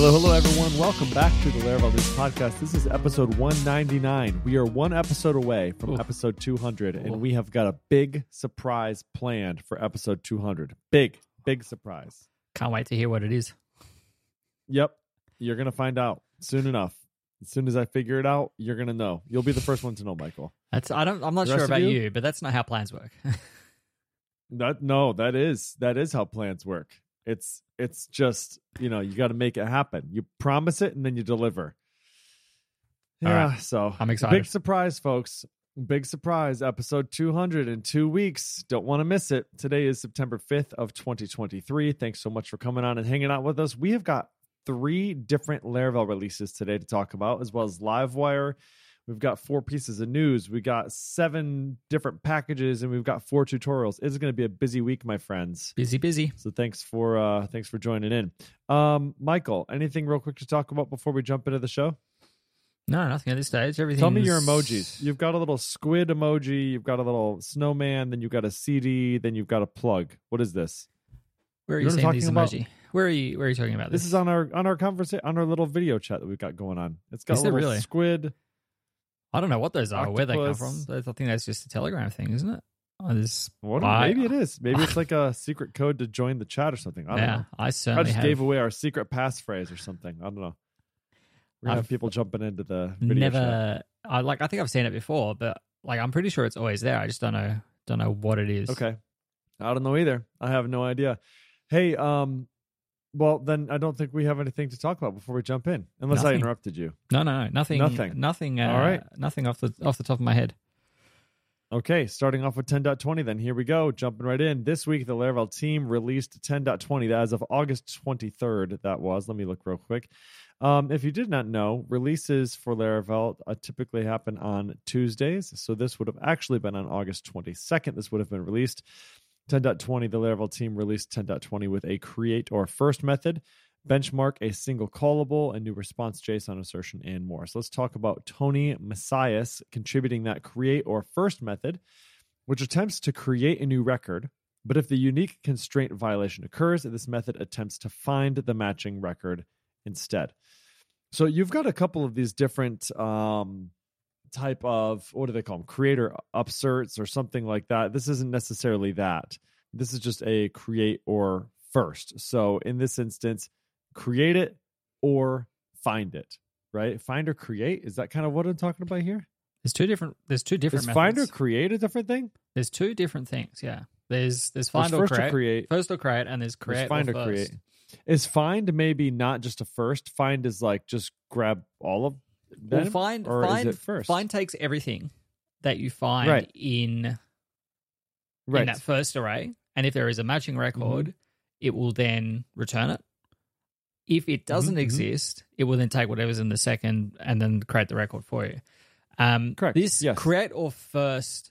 Hello, hello, everyone. Welcome back to the Laravel News Podcast. This is episode 199. We are one episode away from Ooh. episode 200, Ooh. and we have got a big surprise planned for episode 200. Big, big surprise. Can't wait to hear what it is. Yep, you're going to find out soon enough. As soon as I figure it out, you're going to know. You'll be the first one to know, Michael. That's I don't I'm not The sure about you? you? but that's not how plans work. That no, that is that is how plans work. It's it's just you know you got to make it happen. You promise it and then you deliver. Yeah, right. so I'm excited. Big surprise, folks. Big surprise. Episode 200 in two weeks. Don't want to miss it. Today is September 5th of 2023. Thanks so much for coming on and hanging out with us. We have got three different Laravel releases today to talk about, as well as Livewire. We've got four pieces of news. We got seven different packages, and we've got four tutorials. It's going to be a busy week, my friends. busy, busy. So thanks for uh thanks for joining in. Um, Michael, anything real quick to talk about before we jump into the show? No, nothing at this stage. Everything. Tell me your emojis. You've got a little squid emoji, you've got a little snowman, then you've got a CD, then you've got a plug. What is this? Where are you you know what these talking about? emoji? Where are you? Where are you talking about This This is on our on our conversation on our little video chat that we've got going on. It's got Is a it little really? squid. I don't know what those are. Where they come Octopus. from? I think that's just a Telegram thing, isn't it? Oh, I- maybe it is. Maybe it's like a secret code to join the chat or something. I don't yeah, know. I I certainly just have gave away our secret passphrase or something. I don't know. Gonna have people jumping into the video chat. never. I like. I think I've seen it before, but like I'm pretty sure it's always there. I just don't know. Don't know what it is. Okay. I don't know either. I have no idea. Hey, um, well then I don't think we have anything to talk about before we jump in, unless I interrupted you. No, no, no, nothing. Nothing. Nothing. Uh, All right. Nothing off the off the top of my head. Okay, starting off with 10.20, then here we go, jumping right in. This week, the Laravel team released 10.20 as of August 23rd. That was. Let me look real quick. Um, if you did not know, releases for Laravel uh, typically happen on Tuesdays. So this would have actually been on August 22nd. This would have been released. 10.20, the Laravel team released 10.20 with a create or first method, benchmark, a single callable, a new response JSON assertion, and more. So let's talk about Tony Messias contributing that create or first method, which attempts to create a new record. But if the unique constraint violation occurs, this method attempts to find the matching record instead. So you've got a couple of these different um, type of what do they call them? Creator upserts or something like that. This isn't necessarily that. This is just a create or first. So in this instance, create it or find it. Right? Find or create. Is that kind of what I'm talking about here? There's two different. There's two different. Is find or create a different thing? There's two different things. Yeah. There's there's There's find or first create. or create. First or create, and there's There's create find or, or create. Is find maybe not just a first? Find is like just grab all of? Well, find find first? find takes everything that you find Right. in right. in that first array, and if there is a matching record, Mm-hmm. it will then return it. If it doesn't mhm. exist, it will then take whatever's in the second and then create the record for you. Um, Correct. This Yes. create or first.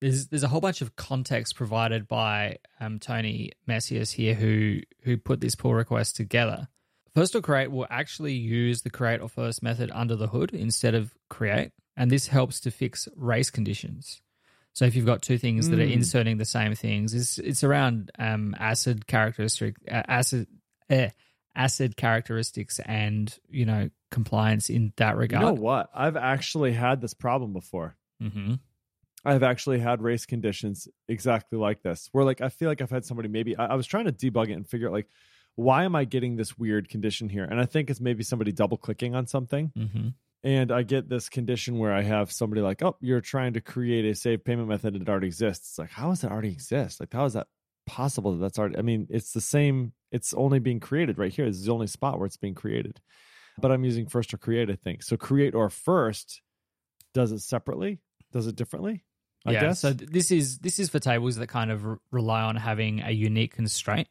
There's there's a whole bunch of context provided by um, Tony Messias here, who who put this pull request together. First or create will actually use the create or first method under the hood instead of create, and this helps to fix race conditions. So if you've got two things that are Mm. inserting the same things, it's it's around um, acid characteristic uh, acid eh, acid characteristics and you know compliance in that regard. You know what? I've actually had this problem before. hmm I've actually had race conditions exactly like this, where like I feel like I've had somebody maybe I, I was trying to debug it and figure out like why am I getting this weird condition here? And I think it's maybe somebody double clicking on something, hmm and I get this condition where I have somebody like, oh, you're trying to create a save payment method that already exists. It's like, how does it already exist? Like, how is that possible? That that's already. I mean, it's the same. It's only being created right here. This is the only spot where it's being created. But I'm using first or create. I think so. Create or first does it separately. Does it differently. I yeah, guess. so this is this is for tables that kind of r- rely on having a unique constraint.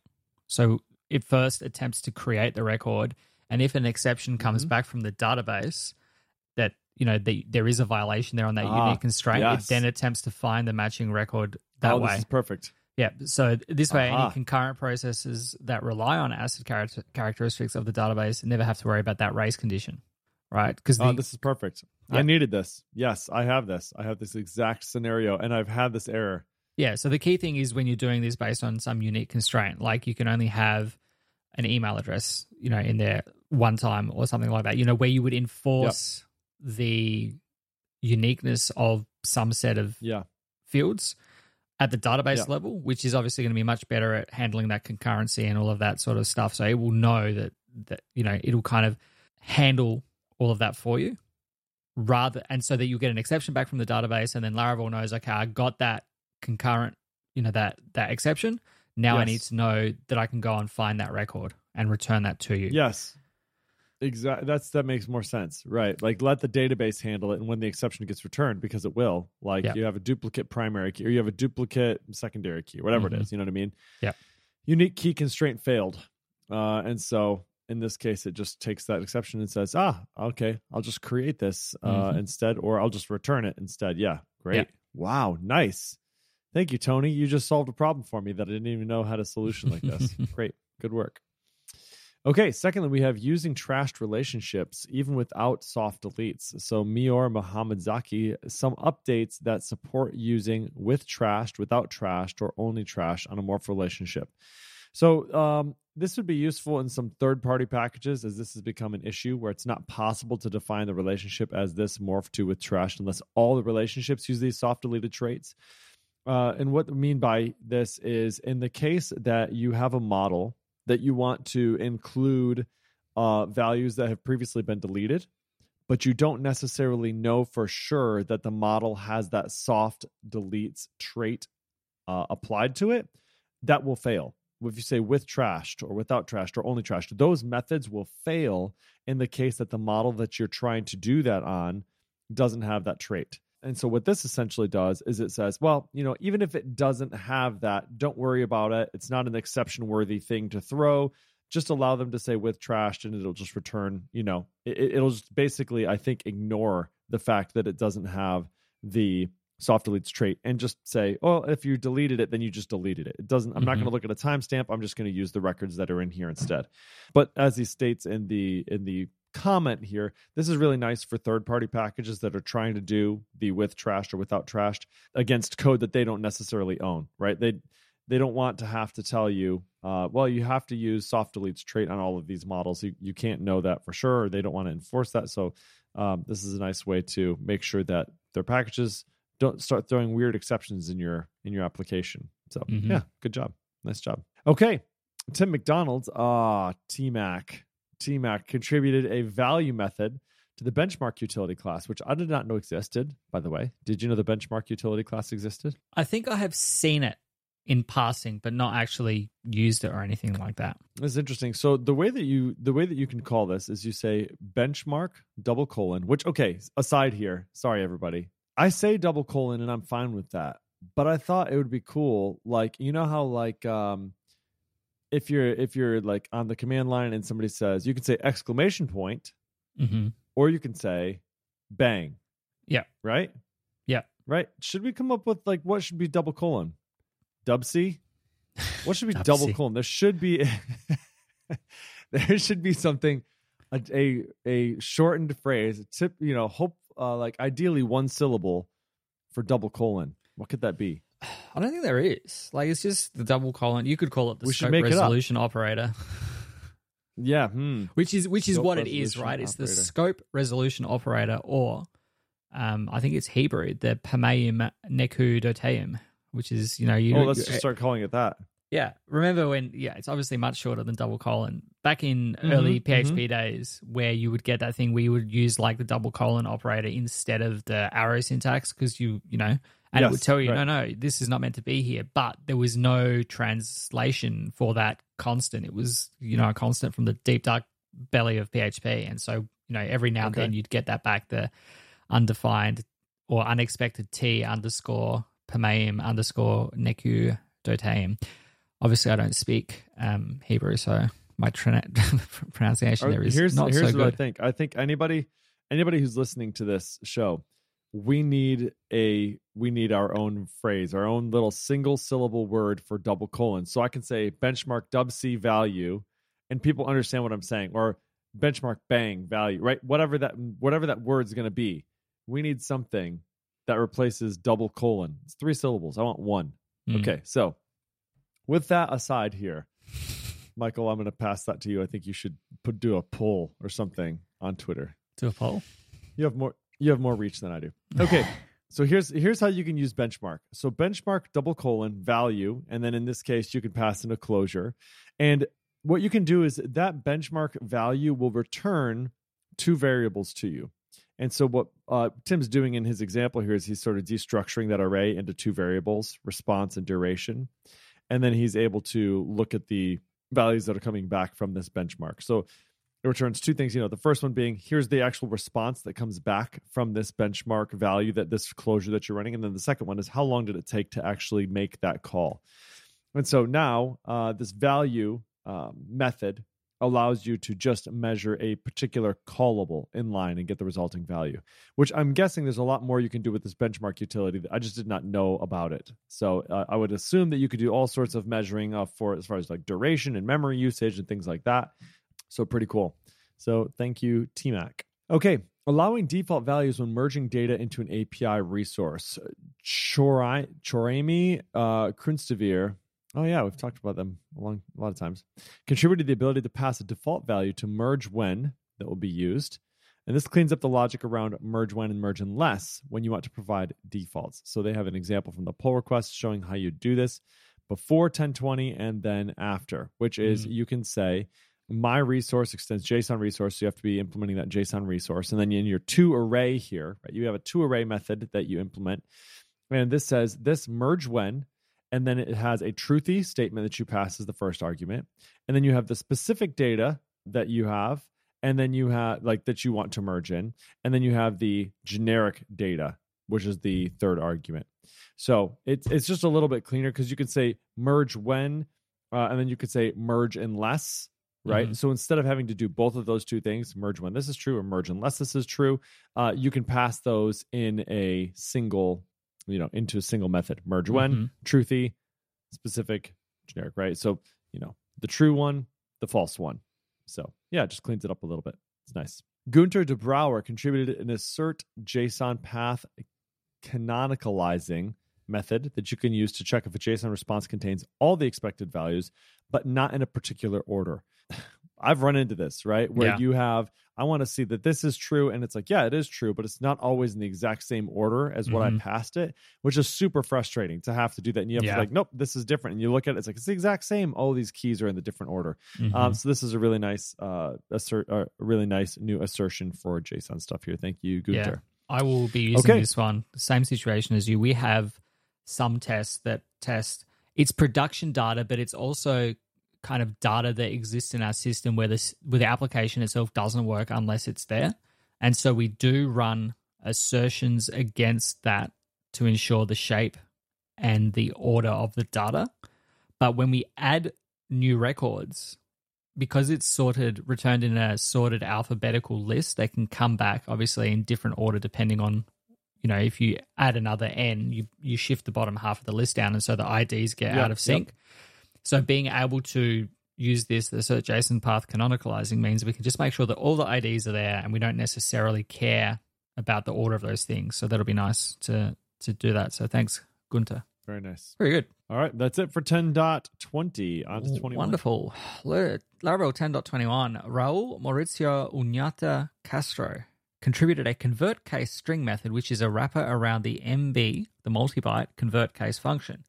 So it first attempts to create the record, and if an exception comes Mhm. back from the database that you know the, there is a violation there on that Ah, unique constraint, yes. it then attempts to find the matching record that oh, way. this is perfect. Yeah. So this way, Aha. any concurrent processes that rely on ACID character- characteristics of the database never have to worry about that race condition, right? Because Oh, this is perfect. I needed this. Yes, I have this. I have this exact scenario, and I've had this error. yeah. So the key thing is when you're doing this based on some unique constraint, like you can only have an email address, you know, in there one time or something like that. You know, where you would enforce the uniqueness of some set of Yeah. fields at the database Yeah. level, which is obviously going to be much better at handling that concurrency and all of that sort of stuff. So it will know that that you know it'll kind of handle all of that for you, rather and so that you get an exception back from the database, and then Laravel knows, okay, I got that concurrent, you know that that exception. Now I need to know that I can go and find that record and return that to you. Yes. Exactly. That's that makes more sense, right? Like let the database handle it, and when the exception gets returned, because it will. Like Yeah. you have a duplicate primary key, or you have a duplicate secondary key, whatever Mhm. it is. You know what I mean? Yeah. Unique key constraint failed, uh, and so in this case, it just takes that exception and says, "Ah, okay, I'll just create this uh, Mhm. instead, or I'll just return it instead." Yeah, great. Yeah. Wow, nice. Thank you, Tony. You just solved a problem for me that I didn't even know had a solution like this. great, good work. Okay, secondly, we have using trashed relationships even without soft deletes. So Mior Muhammad Zaki, some updates that support using with trashed, without trashed, or only trash on a morph relationship. So um, this would be useful in some third-party packages, as this has become an issue where it's not possible to define the relationship as this morph to with trashed unless all the relationships use these soft deleted traits. Uh, and what I mean by this is in the case that you have a model that you want to include uh, values that have previously been deleted, but you don't necessarily know for sure that the model has that soft deletes trait uh, applied to it, that will fail. If you say with trashed or without trashed or only trashed, those methods will fail in the case that the model that you're trying to do that on doesn't have that trait. And so what this essentially does is it says, well, you know, even if it doesn't have that, don't worry about it. It's not an exception worthy thing to throw. Just allow them to say with trashed and it'll just return, you know, it, it'll just basically, I think, ignore the fact that it doesn't have the soft deletes trait and just say, oh, if you deleted it, then you just deleted it. It doesn't, I'm not Mhm. going to look at a timestamp. I'm just going to use the records that are in here instead. But as he states in the, in the, comment here. This is really nice for third party packages that are trying to do the with trashed or without trashed against code that they don't necessarily own right? They they don't want to have to tell you uh, well you have to use soft deletes trait on all of these models. You, you can't know that for sure. Or they don't want to enforce that. So um, this is a nice way to make sure that their packages don't start throwing weird exceptions in your in your application. So Mhm. yeah good job. Nice job. Okay. Tim mcdonald ah tmac tmac contributed a value method to the benchmark utility class which i did not know existed by the way did you know the benchmark utility class existed I think I have seen it in passing, but not actually used it or anything like that. That's interesting. So the way that you the way that you can call this is you say benchmark double colon, which okay, aside here, sorry everybody. I say double colon and I'm fine with that. But I thought it would be cool, like you know how like um if you're if you're like on the command line and somebody says you can say exclamation point Mm-hmm. or you can say bang. Yeah. Right? Yeah. Right? Should we come up with like what should be double colon? Dub C? What should be double C. colon? There should be there should be something a a, a shortened phrase, tip, you know, hope uh, like ideally one syllable for double colon. What could that be? I don't think there is. Like it's just the double colon. You could call it the We should scope make it up. resolution operator, Yeah, hmm. which is which is Scope what it is, resolution right? It's the operator. scope resolution operator, or um, I think it's Hebrew, the pameim neku doteim, which is you know you. Oh, let's just start calling it that. Yeah, remember when? Yeah, it's obviously much shorter than double colon. Back in early Mhm, PHP days, where you would get that thing where you would use like the double colon operator instead of the arrow syntax because you you know, and it would tell you right. no no this is not meant to be here. But there was no translation for that constant. It was you know a constant from the deep dark belly of PHP, and so you know every now and Okay. then you'd get that back the undefined or unexpected T underscore pameim underscore neku doteim. Obviously, I don't speak um, Hebrew, so my pronunciation there is here's not here's so what I think. I think anybody anybody who's listening to this show, we need a we need our own phrase, our own little single syllable word for double colon. So I can say benchmark dub C value, and people understand what I'm saying, or benchmark bang value, right? Whatever that whatever that word's going to be, we need something that replaces double colon. It's three syllables. I want one. Mm. Okay, so with that aside here, Michael, I'm going to pass that to you. I think you should put do a poll or something on Twitter. To a poll. You have more you have more reach than I do. Okay. so here's here's how you can use benchmark. So benchmark double colon value, and then in this case you can pass in a closure. And what you can do is that benchmark value will return two variables to you. And so what uh, Tim's doing in his example here is he's sort of destructuring that array into two variables, response and duration. And then he's able to look at the values that are coming back from this benchmark. So it returns two things. You know, the first one being here's the actual response that comes back from this benchmark value that this closure that you're running. And then the second one is how long did it take to actually make that call? And so now uh, this value um, method allows you to just measure a particular callable in line and get the resulting value, which I'm guessing there's a lot more you can do with this benchmark utility. That I just did not know about it. So uh, I would assume that you could do all sorts of measuring uh, for as far as like duration and memory usage and things like that. So pretty cool. So thank you, TMAC. Okay, allowing default values when merging data into an API resource. Chorai, Chorami uh, Krunstavir Oh yeah, we've talked about them a, long, a lot of times. Contributed the ability to pass a default value to merge when that will be used. And this cleans up the logic around merge when and merge unless when you want to provide defaults. So they have an example from the pull request showing how you do this before 1020 and then after, which is mm. you can say my resource extends JSON resource. So you have to be implementing that JSON resource. And then in your to array here, right, you have a to array method that you implement. And this says this merge when and then it has a truthy statement that you pass as the first argument and then you have the specific data that you have and then you have like that you want to merge in and then you have the generic data which is the third argument so it's it's just a little bit cleaner because you could say merge when uh, and then you could say merge unless right? Mm-hmm. so instead of having to do both of those two things merge when this is true or merge unless this is true uh, you can pass those in a single you know into a single method. Merge when mm-hmm. truthy specific generic right? So you know the true one the false one. So yeah it just cleans it up a little bit. It's nice. Gunter de brouwer contributed an assert json path canonicalizing method that you can use to check if a json response contains all the expected values but not in a particular order I've run into this, right? Where yeah. you have, I want to see that this is true. And it's like, yeah, it is true, but it's not always in the exact same order as what mm-hmm. I passed it, which is super frustrating to have to do that. And you have yeah. to like, nope, this is different. And you look at it, it's like, it's the exact same. All these keys are in the different order. Mm-hmm. Um, so this is a really nice, uh, assert, uh, really nice new assertion for JSON stuff here. Thank you, Gunter. Yeah. I will be using okay. this one. Same situation as you. We have some tests that test it's production data, but it's also kind of data that exists in our system where this where the application itself doesn't work unless it's there. And so we do run assertions against that to ensure the shape and the order of the data. But when we add new records, because it's sorted, returned in a sorted alphabetical list, they can come back obviously in different order depending on, you know, if you add another N, you, you shift the bottom half of the list down and so the IDs get yep, out of sync. Yep. So being able to use this, the assert JSON path canonicalizing means we can just make sure that all the IDs are there and we don't necessarily care about the order of those things. So that'll be nice to to do that. So thanks, Gunter. Very nice. Very good. All right, that's it for 10.20. On to 21. Wonderful. Laravel 10.21. Raul Mauricio Uñate Castro contributed a convert case string method, which is a wrapper around the MB, the multi-byte convert case function.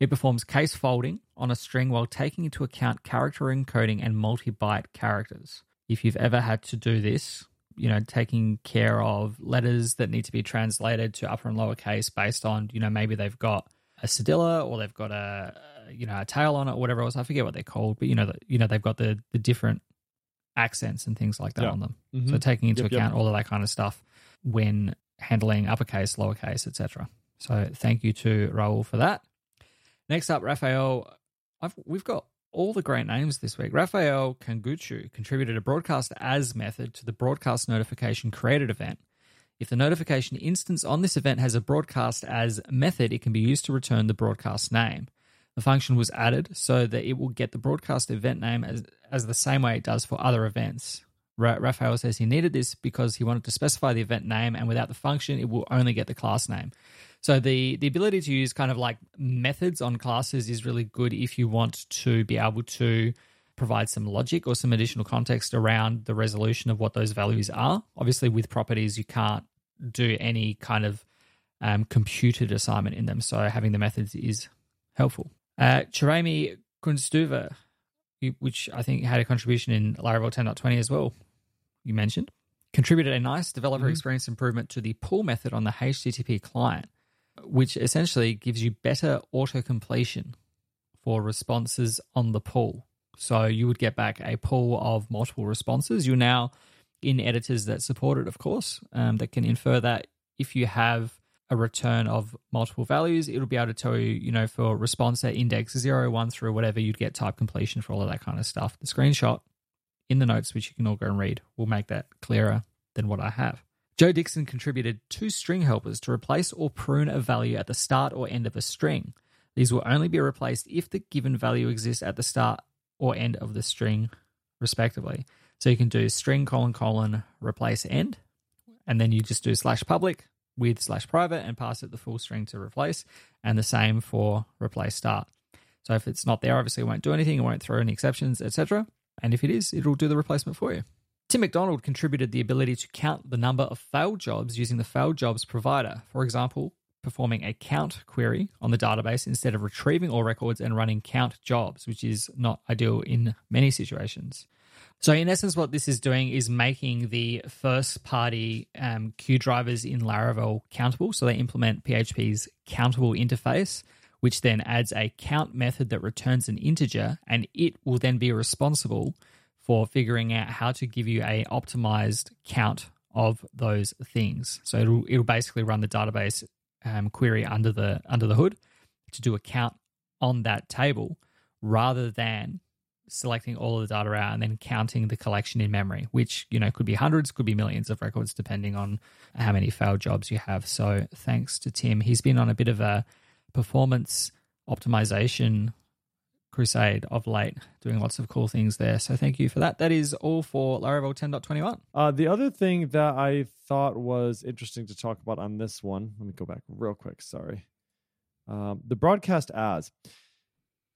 It performs case folding on a string while taking into account character encoding and multi byte characters. If you've ever had to do this, you know, taking care of letters that need to be translated to upper and lower case based on, you know, maybe they've got a cedilla or they've got a, you know, a tail on it or whatever else. I forget what they're called, but you know, the, you know, they've got the the different accents and things like that yeah. on them. Mm-hmm. So taking into yep, account yep. all of that kind of stuff when handling uppercase, lowercase, etc. So thank you to Raul for that. Next up, Raphael, I've, we've got all the great names this week. Rafael Kanguchu contributed a broadcast as method to the broadcast notification created event. If the notification instance on this event has a broadcast as method, it can be used to return the broadcast name. The function was added so that it will get the broadcast event name as, as the same way it does for other events. Ra- Raphael says he needed this because he wanted to specify the event name, and without the function, it will only get the class name. So the the ability to use kind of like methods on classes is really good if you want to be able to provide some logic or some additional context around the resolution of what those values are. Obviously, with properties, you can't do any kind of um, computed assignment in them. So having the methods is helpful. Uh, Choraimy Kroonstuiver, which I think had a contribution in Laravel 10.20 as well, you mentioned, contributed a nice developer mm-hmm. experience improvement to the pool method on the HTTP client which essentially gives you better auto completion for responses on the pool. So you would get back a pool of multiple responses. You're now in editors that support it, of course, um, that can infer that if you have a return of multiple values, it'll be able to tell you, you know, for response at index 0, 1 through whatever, you'd get type completion for all of that kind of stuff. The screenshot in the notes, which you can all go and read, will make that clearer than what I have. Joe Dixon contributed two string helpers to replace or prune a value at the start or end of a string. These will only be replaced if the given value exists at the start or end of the string, respectively. So you can do string colon colon replace end, and then you just do slash public with slash private and pass it the full string to replace, and the same for replace start. So if it's not there, obviously it won't do anything, it won't throw any exceptions, etc. And if it is, it'll do the replacement for you. Tim McDonald contributed the ability to count the number of failed jobs using the failed jobs provider. For example, performing a count query on the database instead of retrieving all records and running count jobs, which is not ideal in many situations. So, in essence, what this is doing is making the first party um, queue drivers in Laravel countable. So, they implement PHP's countable interface, which then adds a count method that returns an integer, and it will then be responsible for figuring out how to give you a optimized count of those things. So it'll it'll basically run the database um, query under the under the hood to do a count on that table rather than selecting all of the data out and then counting the collection in memory, which you know could be hundreds, could be millions of records depending on how many failed jobs you have. So thanks to Tim, he's been on a bit of a performance optimization crusade of late, doing lots of cool things there. So thank you for that. That is all for Laravel 10.21. Uh, the other thing that I thought was interesting to talk about on this one, let me go back real quick. Sorry. Um, the broadcast as.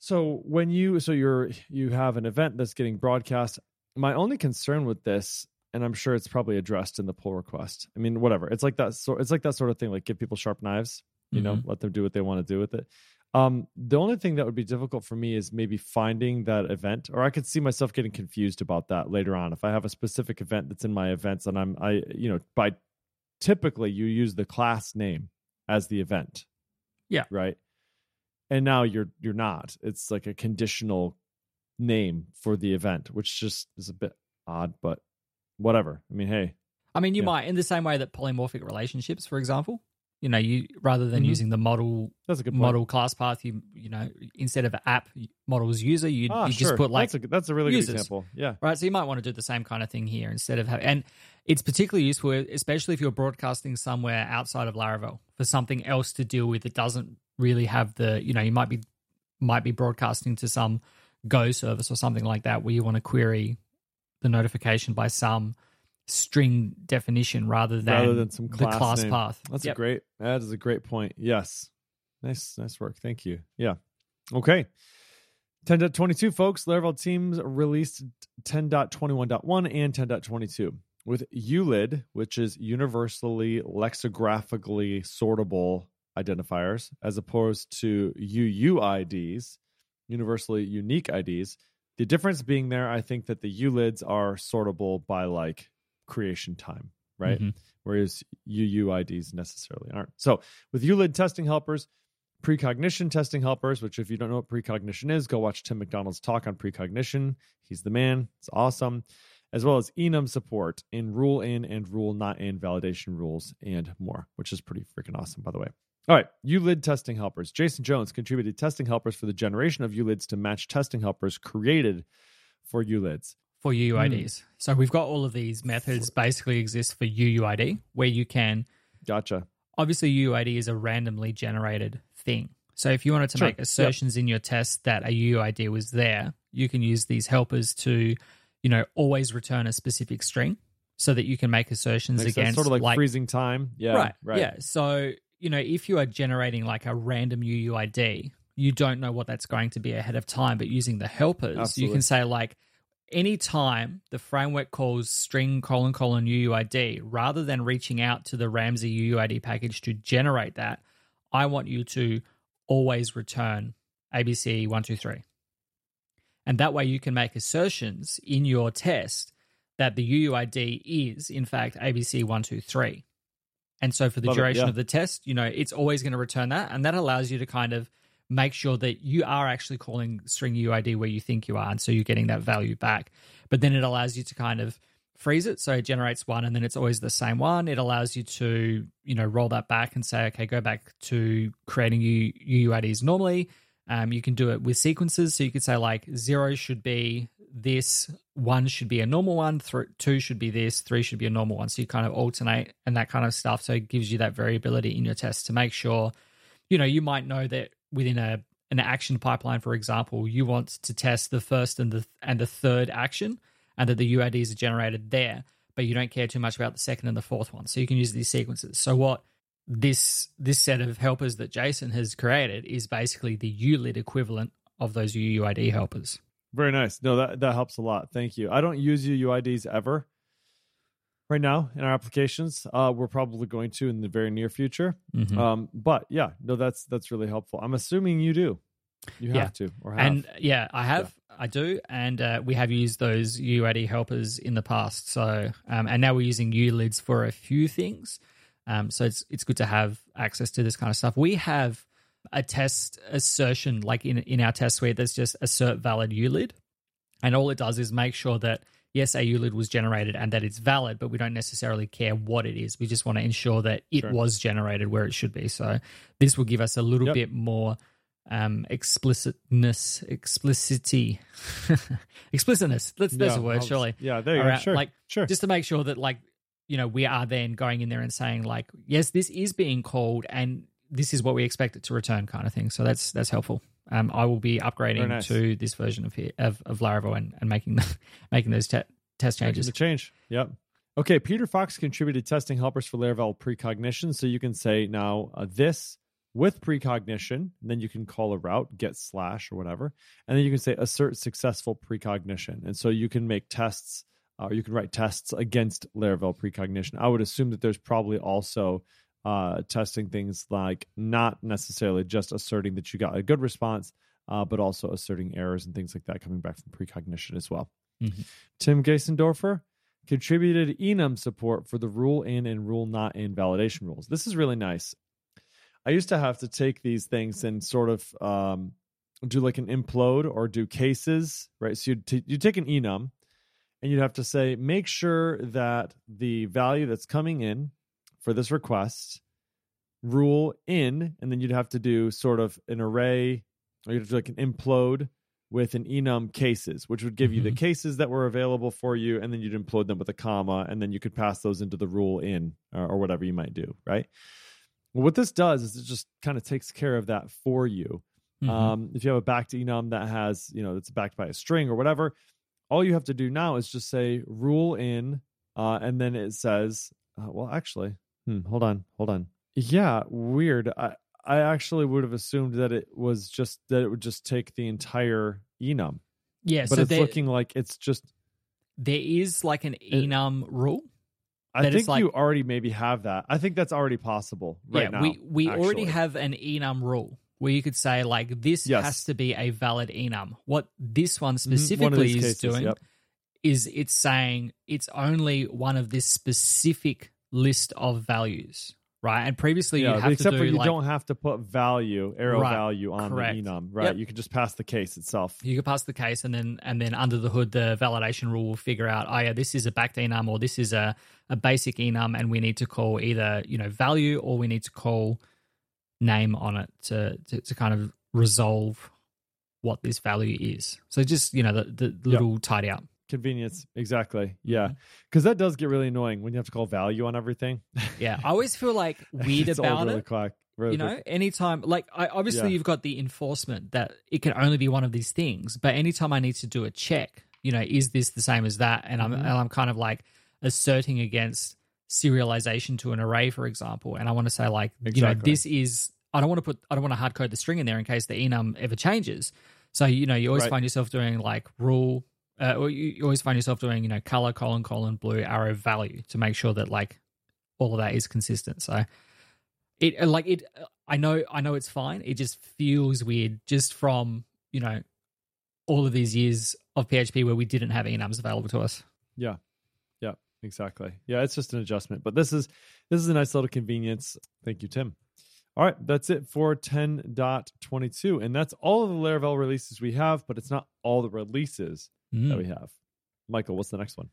So when you so you're you have an event that's getting broadcast. My only concern with this, and I'm sure it's probably addressed in the pull request. I mean, whatever. It's like that. So it's like that sort of thing. Like give people sharp knives. You mm-hmm. know, let them do what they want to do with it. Um, the only thing that would be difficult for me is maybe finding that event, or I could see myself getting confused about that later on. If I have a specific event that's in my events, and I'm, I, you know, by typically you use the class name as the event, yeah, right. And now you're you're not. It's like a conditional name for the event, which just is a bit odd, but whatever. I mean, hey. I mean, you yeah. might in the same way that polymorphic relationships, for example, you know you rather than mm-hmm. using the model that's a good point. model class path you you know instead of app models user you ah, you sure. just put like that's a, that's a really users, good example yeah right so you might want to do the same kind of thing here instead of having and it's particularly useful especially if you're broadcasting somewhere outside of laravel for something else to deal with that doesn't really have the you know you might be might be broadcasting to some go service or something like that where you want to query the notification by some string definition rather than, rather than some class the class name. path. That's yep. a great. That is a great point. Yes, nice, nice work. Thank you. Yeah. Okay. 10.22, folks. Laravel teams released 10.21.1 and 10.22 with ULID, which is universally lexicographically sortable identifiers, as opposed to UUIDs, universally unique IDs. The difference being there, I think that the ULIDs are sortable by like creation time, right? Mm-hmm. Whereas UUIDs necessarily aren't. So with ULID testing helpers, precognition testing helpers, which if you don't know what precognition is, go watch Tim McDonald's talk on precognition. He's the man. It's awesome. As well as enum support in rule in and rule not in validation rules and more, which is pretty freaking awesome, by the way. All right, ULID testing helpers. Jason Jones contributed testing helpers for the generation of ULIDs to match testing helpers created for ULIDs. For UUIDs. Hmm. So we've got all of these methods basically exist for UUID, where you can Gotcha. obviously UUID is a randomly generated thing. So if you wanted to Sure, make assertions in your test that a UUID was there, you can use these helpers to, you know, always return a specific string so that you can make assertions Makes against Sort of like, freezing time. Yeah. right, Right. Yeah. So, you know, if you are generating like a random UUID, you don't know what that's going to be ahead of time, but using the helpers, you can say like anytime the framework calls string colon colon UUID, rather than reaching out to the Ramsey UUID package to generate that, I want you to always return ABC one, two, three. And that way you can make assertions in your test that the UUID is, in fact, ABC123. And so for the Love it, duration yeah. of the test, you know, it's always going to return that. And that allows you to kind of make sure that you are actually calling string UID where you think you are. And so you're getting that value back. But then it allows you to kind of freeze it. So it generates one and then it's always the same one. It allows you to, you know, roll that back and say, okay, go back to creating UUIDs normally. Um, you can do it with sequences. So you could say like zero should be this, one should be a normal one, th- two should be this, three should be a normal one. So you kind of alternate and that kind of stuff. So it gives you that variability in your test to make sure, you know, you might know that within a an action pipeline, for example, you want to test the first and the and the third action, and that the UIDs are generated there, but you don't care too much about the second and the fourth one. So you can use these sequences. So what this this set of helpers that Jason has created is basically the ULID equivalent of those UUID helpers. Very nice. No, that that helps a lot. Thank you. I don't use UUIDs ever right now in our applications. Uh, we're probably going to in the very near future. Mhm. Um, but yeah, no, that's that's really helpful. I'm assuming you do. You have Yeah. to or have. And yeah, I have, I do, and uh, we have used those UID helpers in the past. So, um, and now we're using ULIDs for a few things. Um, so it's it's good to have access to this kind of stuff. We have a test assertion like in in our test suite that's just assert valid ULID, and all it does is make sure that yes, a ULID was generated and that it's valid, but we don't necessarily care what it is. We just want to ensure that it Sure. was generated where it should be. So this will give us a little Yep. bit more um explicitness explicity explicitness that's that's Yeah, a word I'll- surely Yeah, there you go. Sure. like sure. just to make sure that like you know we are then going in there and saying like yes this is being called and this is what we expect it to return kind of thing so that's that's helpful um i will be upgrading nice. to this version of here of, of laravel and, and making the, making those te- test Making changes The change. Yep. Okay. Peter Fox contributed testing helpers for Laravel precognition. So you can say now uh, this with precognition, and then you can call a route, get slash or whatever, and then you can say assert successful precognition. And so you can make tests, uh, or you can write tests against Laravel precognition. I would assume that there's probably also uh, testing things like not necessarily just asserting that you got a good response, uh, but also asserting errors and things like that coming back from precognition as well. Mhm. Tim Geisendorfer contributed enum support for the rule in and rule not in validation rules. This is really nice. I used to have to take these things and sort of um, do like an implode or do cases, right? So you'd, t- you take an enum and you'd have to say, make sure that the value that's coming in for this request rule in, and then you'd have to do sort of an array or you'd have to like an implode with an enum cases, which would give you the Mhm. cases that were available for you, and then you'd implode them with a comma, and then you could pass those into the rule in or, or whatever you might do, right? Well, what this does is it just kind of takes care of that for you. Mhm. Um, if you have a backed enum that has, you know, that's backed by a string or whatever, all you have to do now is just say rule in, uh, and then it says, uh, well, actually, hmm, hold on, hold on. Yeah, weird. I, I actually would have assumed that it was just that it would just take the entire enum, yeah but so it's there, looking like it's just. there is like an enum rule I that it's think you already maybe have that. I think that's already possible right yeah now. we we already have an enum rule where you could say like this Yes. has to be a valid enum what this one Mhm, one specifically is cases, doing yep. is it's saying it's only one of this specific list of values, right? And previously Yeah, you'd have except to for do you like don't have to put value, arrow Right, value on correct. the enum, right? Yep. You can just pass the case itself. you could pass the case and then and then under the hood the validation rule will figure out, oh yeah, this is a backed enum or this is a, a basic enum and we need to call either, you know, value or we need to call name on it to, to, to kind of resolve what this value is. So just, you know, the, the little tidy up. Convenience, exactly. Yeah, because that does get really annoying when you have to call value on everything. Yeah. I always feel like weird It's all about really it. quick, really you know, quick. anytime, like, I, obviously Yeah. you've got the enforcement that it can only be one of these things, but anytime I need to do a check, you know, is this the same as that? And I'm, Mhm. and I'm kind of like asserting against serialization to an array, for example. And I want to say, like, you know, Exactly. this is, I don't want to put, I don't want to hard code the string in there in case the enum ever changes. So, you know, you always Right. find yourself doing like rule, uh, or you, you always find yourself doing, you know, color, colon, colon, blue, arrow, value to make sure that like all of that is consistent. So, it uh, like it i know i know it's fine it just feels weird just from you know all of these years of php where we didn't have enums available to us Yeah. Yeah, exactly. Yeah, it's just an adjustment. But this is this is a nice little convenience. Thank you, Tim. All right, that's it for 10.22. And that's all of the Laravel releases we have, but it's not all the releases that we have. Michael, what's the next one?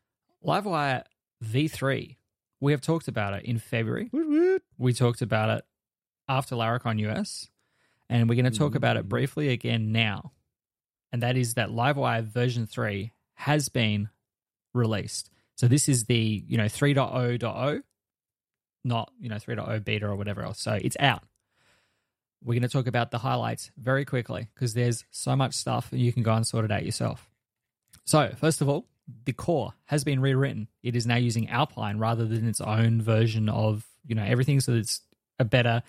livewire v3 we have talked about it in february Woot woot. we talked about it after laracon us and we're going to talk about it Mhm. briefly again now and that is that livewire version 3 has been released so this is the you know 3.0.0 not you know 3.0 beta or whatever else so it's out we're going to talk about the highlights very quickly because there's so much stuff and you can go and sort it out yourself so first of all the core has been rewritten. It is now using alpine rather than its own version of you know everything. So it's a better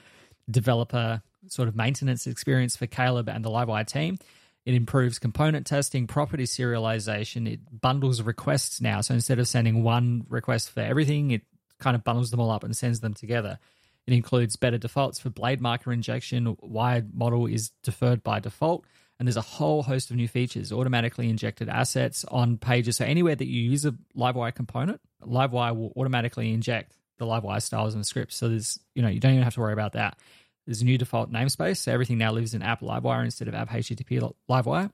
developer sort of maintenance experience for caleb and the livewire team. It improves component testing property serialization. It bundles requests now. So instead of sending one request for everything it kind of bundles them all up and sends them together. It includes better defaults for blade marker injection. Wired model is deferred by default and there's a whole host of new features automatically injected assets on pages. So anywhere that you use a livewire component livewire will automatically inject the livewire styles and scripts. So there's you know you don't even have to worry about that. There's a new default namespace. So everything now lives in app livewire instead of app http livewire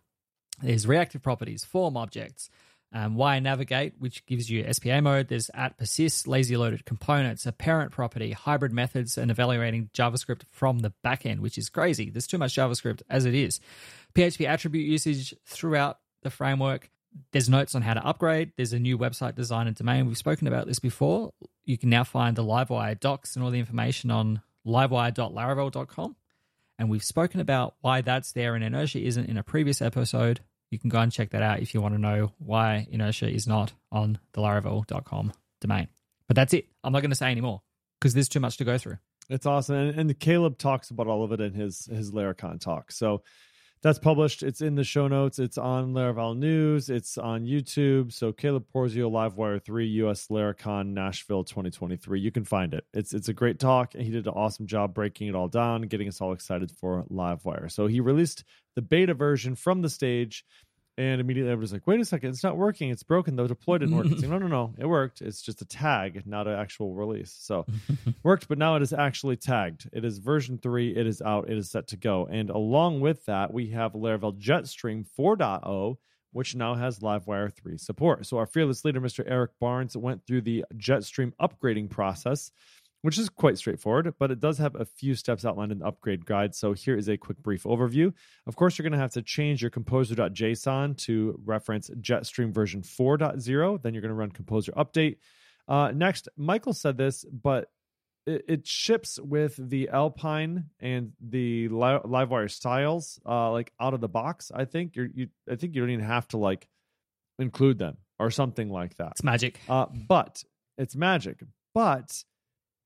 there's reactive properties form objects um, wire navigate which gives you spa mode. There's at persist lazy loaded components a parent property hybrid methods and evaluating javascript from the backend which is crazy. There's too much javascript as it is php attribute usage throughout the framework. There's notes on how to upgrade. There's a new website design and domain. We've spoken about this before. You can now find the livewire docs and all the information on livewire.laravel.com and we've spoken about why that's there and inertia isn't in a previous episode. You can go and check that out if you want to know why inertia is not on the laravel.com domain. But that's it. I'm not going to say anymore because there's too much to go through. It's awesome. And, and Caleb talks about all of it in his his Laracon talk. So that's published. It's in the show notes. It's on Laravel News. It's on YouTube. So Caleb Porzio, Livewire 3, US Laracon, Nashville 2023. You can find it. It's it's a great talk. He did an awesome job breaking it all down, getting us all excited for Livewire. So he released the beta version from the stage. And immediately everybody's like, wait a second, it's not working. It's broken. The deploy didn't work. It's like, no, no, no. It worked. It's just a tag, not an actual release. So worked, but now it is actually tagged. It is version three. It is out. It is set to go. And along with that, we have Laravel Jetstream 4.0, which now has Livewire 3 support. So our fearless leader, Mr. Eric Barnes, went through the Jetstream upgrading process, which is quite straightforward, but it does have a few steps outlined in the upgrade guide. So here is a quick brief overview. Of course, you're going to have to change your composer.json to reference Jetstream version 4.0. Then you're going to run composer update. Uh, next, Michael said this, but it, it ships with the Alpine and the Li- Livewire styles, uh, like out of the box. I think you're, you, I think you don't even have to like include them or something like that. it's magic Uh, but it's magic. But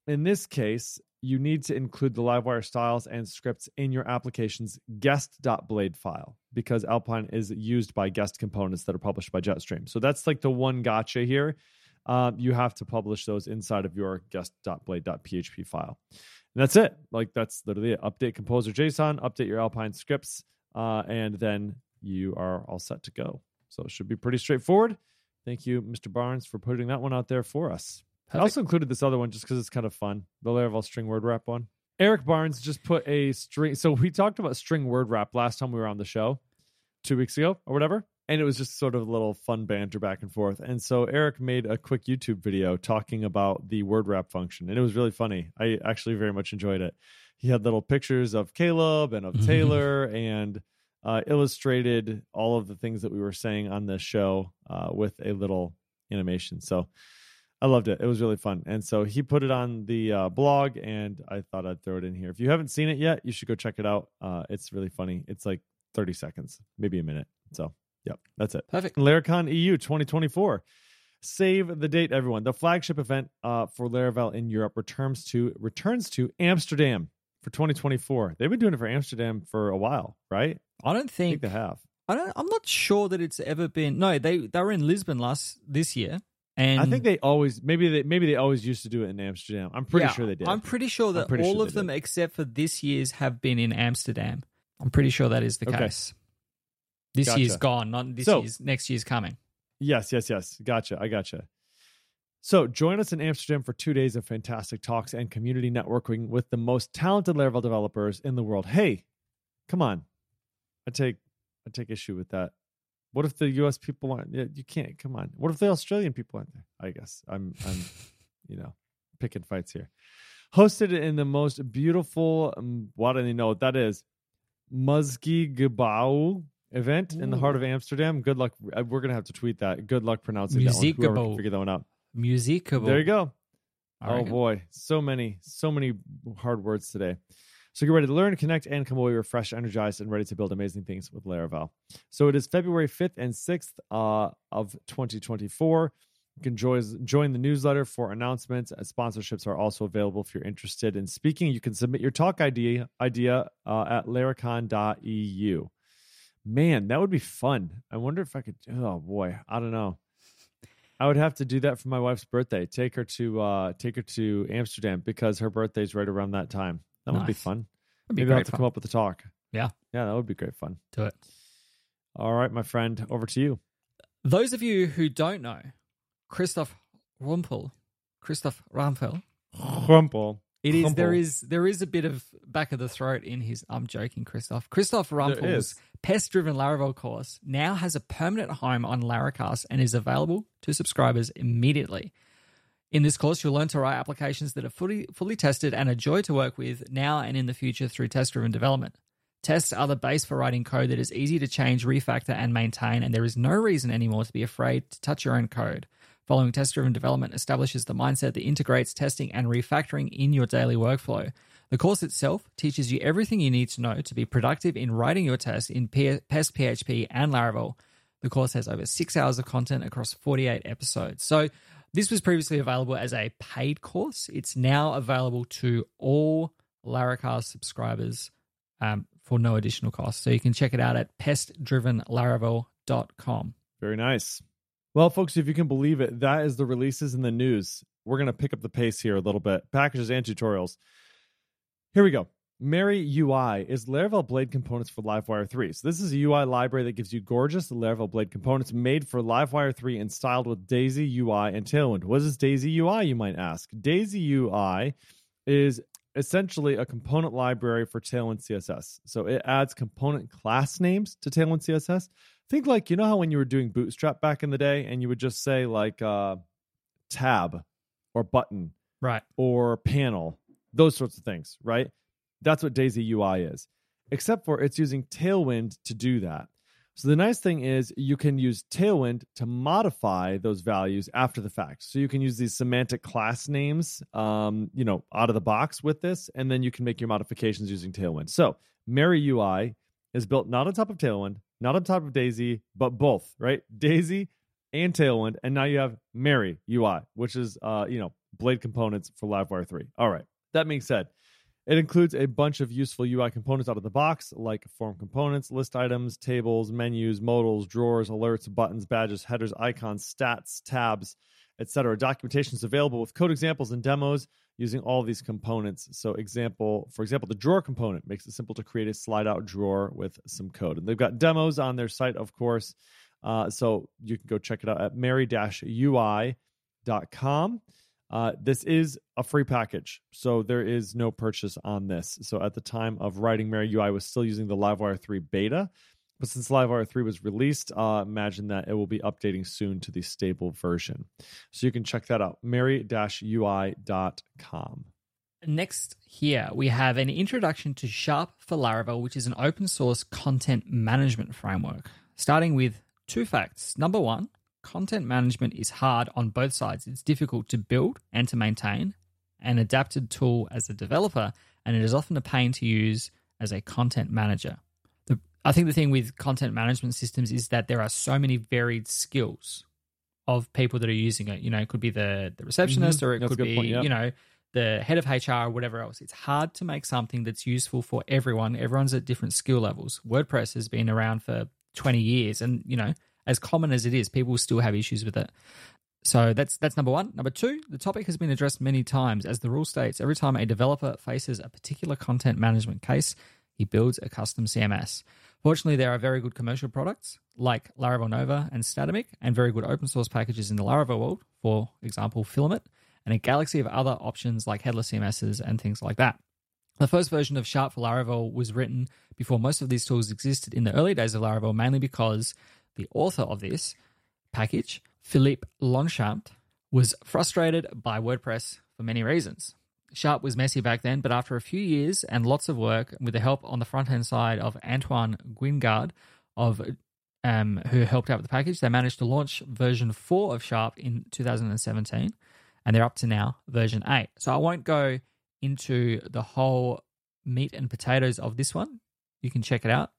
in this case, you need to include the Livewire styles and scripts in your application's guest.blade file because Alpine is used by guest components that are published by Jetstream. So that's like the one gotcha here. Um, you have to publish those inside of your guest.blade.php file. And that's it. Like that's literally it. Update composer JSON, update your Alpine scripts, uh, and then you are all set to go. So it should be pretty straightforward. Thank you, Mr. Barnes, for putting that one out there for us. I also included this other one just because it's kind of fun. The Laravel string word wrap one. Eric Barnes just put a string. So we talked about string word wrap last time we were on the show, two weeks ago or whatever. And it was just sort of a little fun banter back and forth. And so Eric made a quick YouTube video talking about the word wrap function. And it was really funny. I actually very much enjoyed it. he had little pictures of Caleb and of. Taylor and uh, illustrated all of the things that we were saying on this show uh, with a little animation. So I loved it. It was really fun. And so he put it on the uh, blog, and I thought I'd throw it in here. If you haven't seen it yet, you should go check it out. Uh, it's really funny. It's like 30 seconds, maybe a minute. So, yep, that's it. Perfect. Laracon EU 2024. Save the date, everyone. The flagship event uh, for Laravel in Europe returns to returns to Amsterdam for 2024. They've been doing it for Amsterdam for a while, right? I don't I think think they have. I don't. I'm not sure that it's ever been. No, they they were in Lisbon last this year, and I think they always maybe they maybe they always used to do it in Amsterdam. I'm pretty Yeah, sure they did. I'm pretty sure that pretty all sure of them, did. except for this year's, have been in Amsterdam. I'm pretty sure that is the Okay. case. This Gotcha. year's gone, not this So- year's. Next year's coming. Yes, yes, yes. Gotcha. I gotcha. So join us in Amsterdam for two days of fantastic talks and community networking with the most talented Laravel developers in the world. Hey, come on. I take I take issue with that. What if the US people aren't yeah, you can't come on. What if the Australian people aren't there? I guess. I'm I'm you know, picking fights here. Hosted in the most beautiful um, what do you know what that is? Muziekgebouw event in the heart of Amsterdam. Good luck. We're gonna have to tweet that. Good luck pronouncing that one. Whoever can figure that one out. Musicable. There you go. I Oh reckon. boy, so many, so many hard words today. So get ready to learn, connect, and come away refreshed, energized, and ready to build amazing things with Laravel. So it is February 5th and 6th uh, of 2024. You can join, join the newsletter for announcements. Uh, Sponsorships are also available if you're interested in speaking. You can submit your talk idea idea uh, at laracon.eu. Man, that would be fun. I wonder if I could. Oh boy, I don't know. I would have to do that for my wife's birthday. Take her to uh take her to Amsterdam because her birthday's right around that time. That would be fun. That'd be Maybe I'll have to fun. come up with a talk. Yeah. Yeah, that would be great fun. Do it. All right, my friend, over to you. Those of you who don't know, Christoph Rumpel, Christoph Rumpel, Crumple. It is there Humble. is there is a bit of back of the throat in his. I'm joking, Christoph. Christoph Rumpel's pest-driven Laravel course now has a permanent home on Laracast and is available to subscribers immediately. In this course, you'll learn to write applications that are fully fully tested and a joy to work with now and in the future through test-driven development. Tests are the base for writing code that is easy to change, refactor, and maintain, and there is no reason anymore to be afraid to touch your own code. Following test driven development establishes the mindset that integrates testing and refactoring in your daily workflow. The course itself teaches you everything you need to know to be productive in writing your tests in PEST PHP and Laravel. The course has over six hours of content across 48 episodes. So, this was previously available as a paid course. It's now available to all Laracast subscribers um, for no additional cost. So, you can check it out at pestdrivenlaravel.com. Very nice. Well, folks, if you can believe it, that is the releases in the news. We're going to pick up the pace here a little bit. Packages and tutorials. Here we go. Mary UI is Laravel Blade components for Livewire 3. So this is a UI library that gives you gorgeous Laravel Blade components made for Livewire 3 and styled with Daisy UI and Tailwind. What is Daisy UI, you might ask? Daisy UI is essentially a component library for Tailwind CSS. So it adds component class names to Tailwind CSS. Think like, you know how when you were doing Bootstrap back in the day and you would just say like uh, tab or button Right. or panel, those sorts of things, right? That's what Daisy UI is, except for it's using Tailwind to do that. So the nice thing is you can use Tailwind to modify those values after the fact. So you can use these semantic class names, um, you know, out of the box with this, and then you can make your modifications using Tailwind. So Mary UI is built not on top of Tailwind, not on top of Daisy, but both, right? Daisy and Tailwind, and now you have Mary UI, which is uh, you know, Blade components for Livewire 3. All right. That being said, it includes a bunch of useful UI components out of the box, like form components, list items, tables, menus, modals, drawers, alerts, buttons, badges, headers, icons, stats, tabs, etc. Documentation is available with code examples and demos using all these components. So, example, for example, the drawer component makes it simple to create a slide out drawer with some code. And they've got demos on their site, of course. Uh, so you can go check it out at mary-ui.com. Uh, this is a free package, so there is no purchase on this. So at the time of writing Mary UI, I was still using the Livewire 3 beta, but since Livewire 3 was released, uh, imagine that it will be updating soon to the stable version. So you can check that out, mary-ui.com. Next, here we have an introduction to Sharp for Laravel, which is an open source content management framework. Starting with two facts. Number one, content management is hard on both sides. It's difficult to build and to maintain an adapted tool as a developer, and it is often a pain to use as a content manager. The, I think the thing with content management systems is that there are so many varied skills of people that are using it. You know, it could be the, the receptionist Mhm. or it That's could be, point, yeah. you know, the head of HR or whatever else. It's hard to make something that's useful for everyone. Everyone's at different skill levels. WordPress has been around for 20 years and, you know, as common as it is, people still have issues with it. So that's that's number one. Number two, the topic has been addressed many times. As the rule states, every time a developer faces a particular content management case, he builds a custom CMS. Fortunately, there are very good commercial products like Laravel Nova and Statamic, and very good open source packages in the Laravel world, for example, Filament, and a galaxy of other options like headless CMSs and things like that. The first version of Sharp for Laravel was written before most of these tools existed in the early days of Laravel, mainly because the author of this package, Philippe Lonchampt, was frustrated by WordPress for many reasons. Sharp was messy back then, but after a few years and lots of work with the help on the front end side of Antoine Guingand, of um, who helped out with the package, they managed to launch version 4 of Sharp in 2017, and they're up to now version 8. So I won't go into the whole meat and potatoes of this one. You can check it out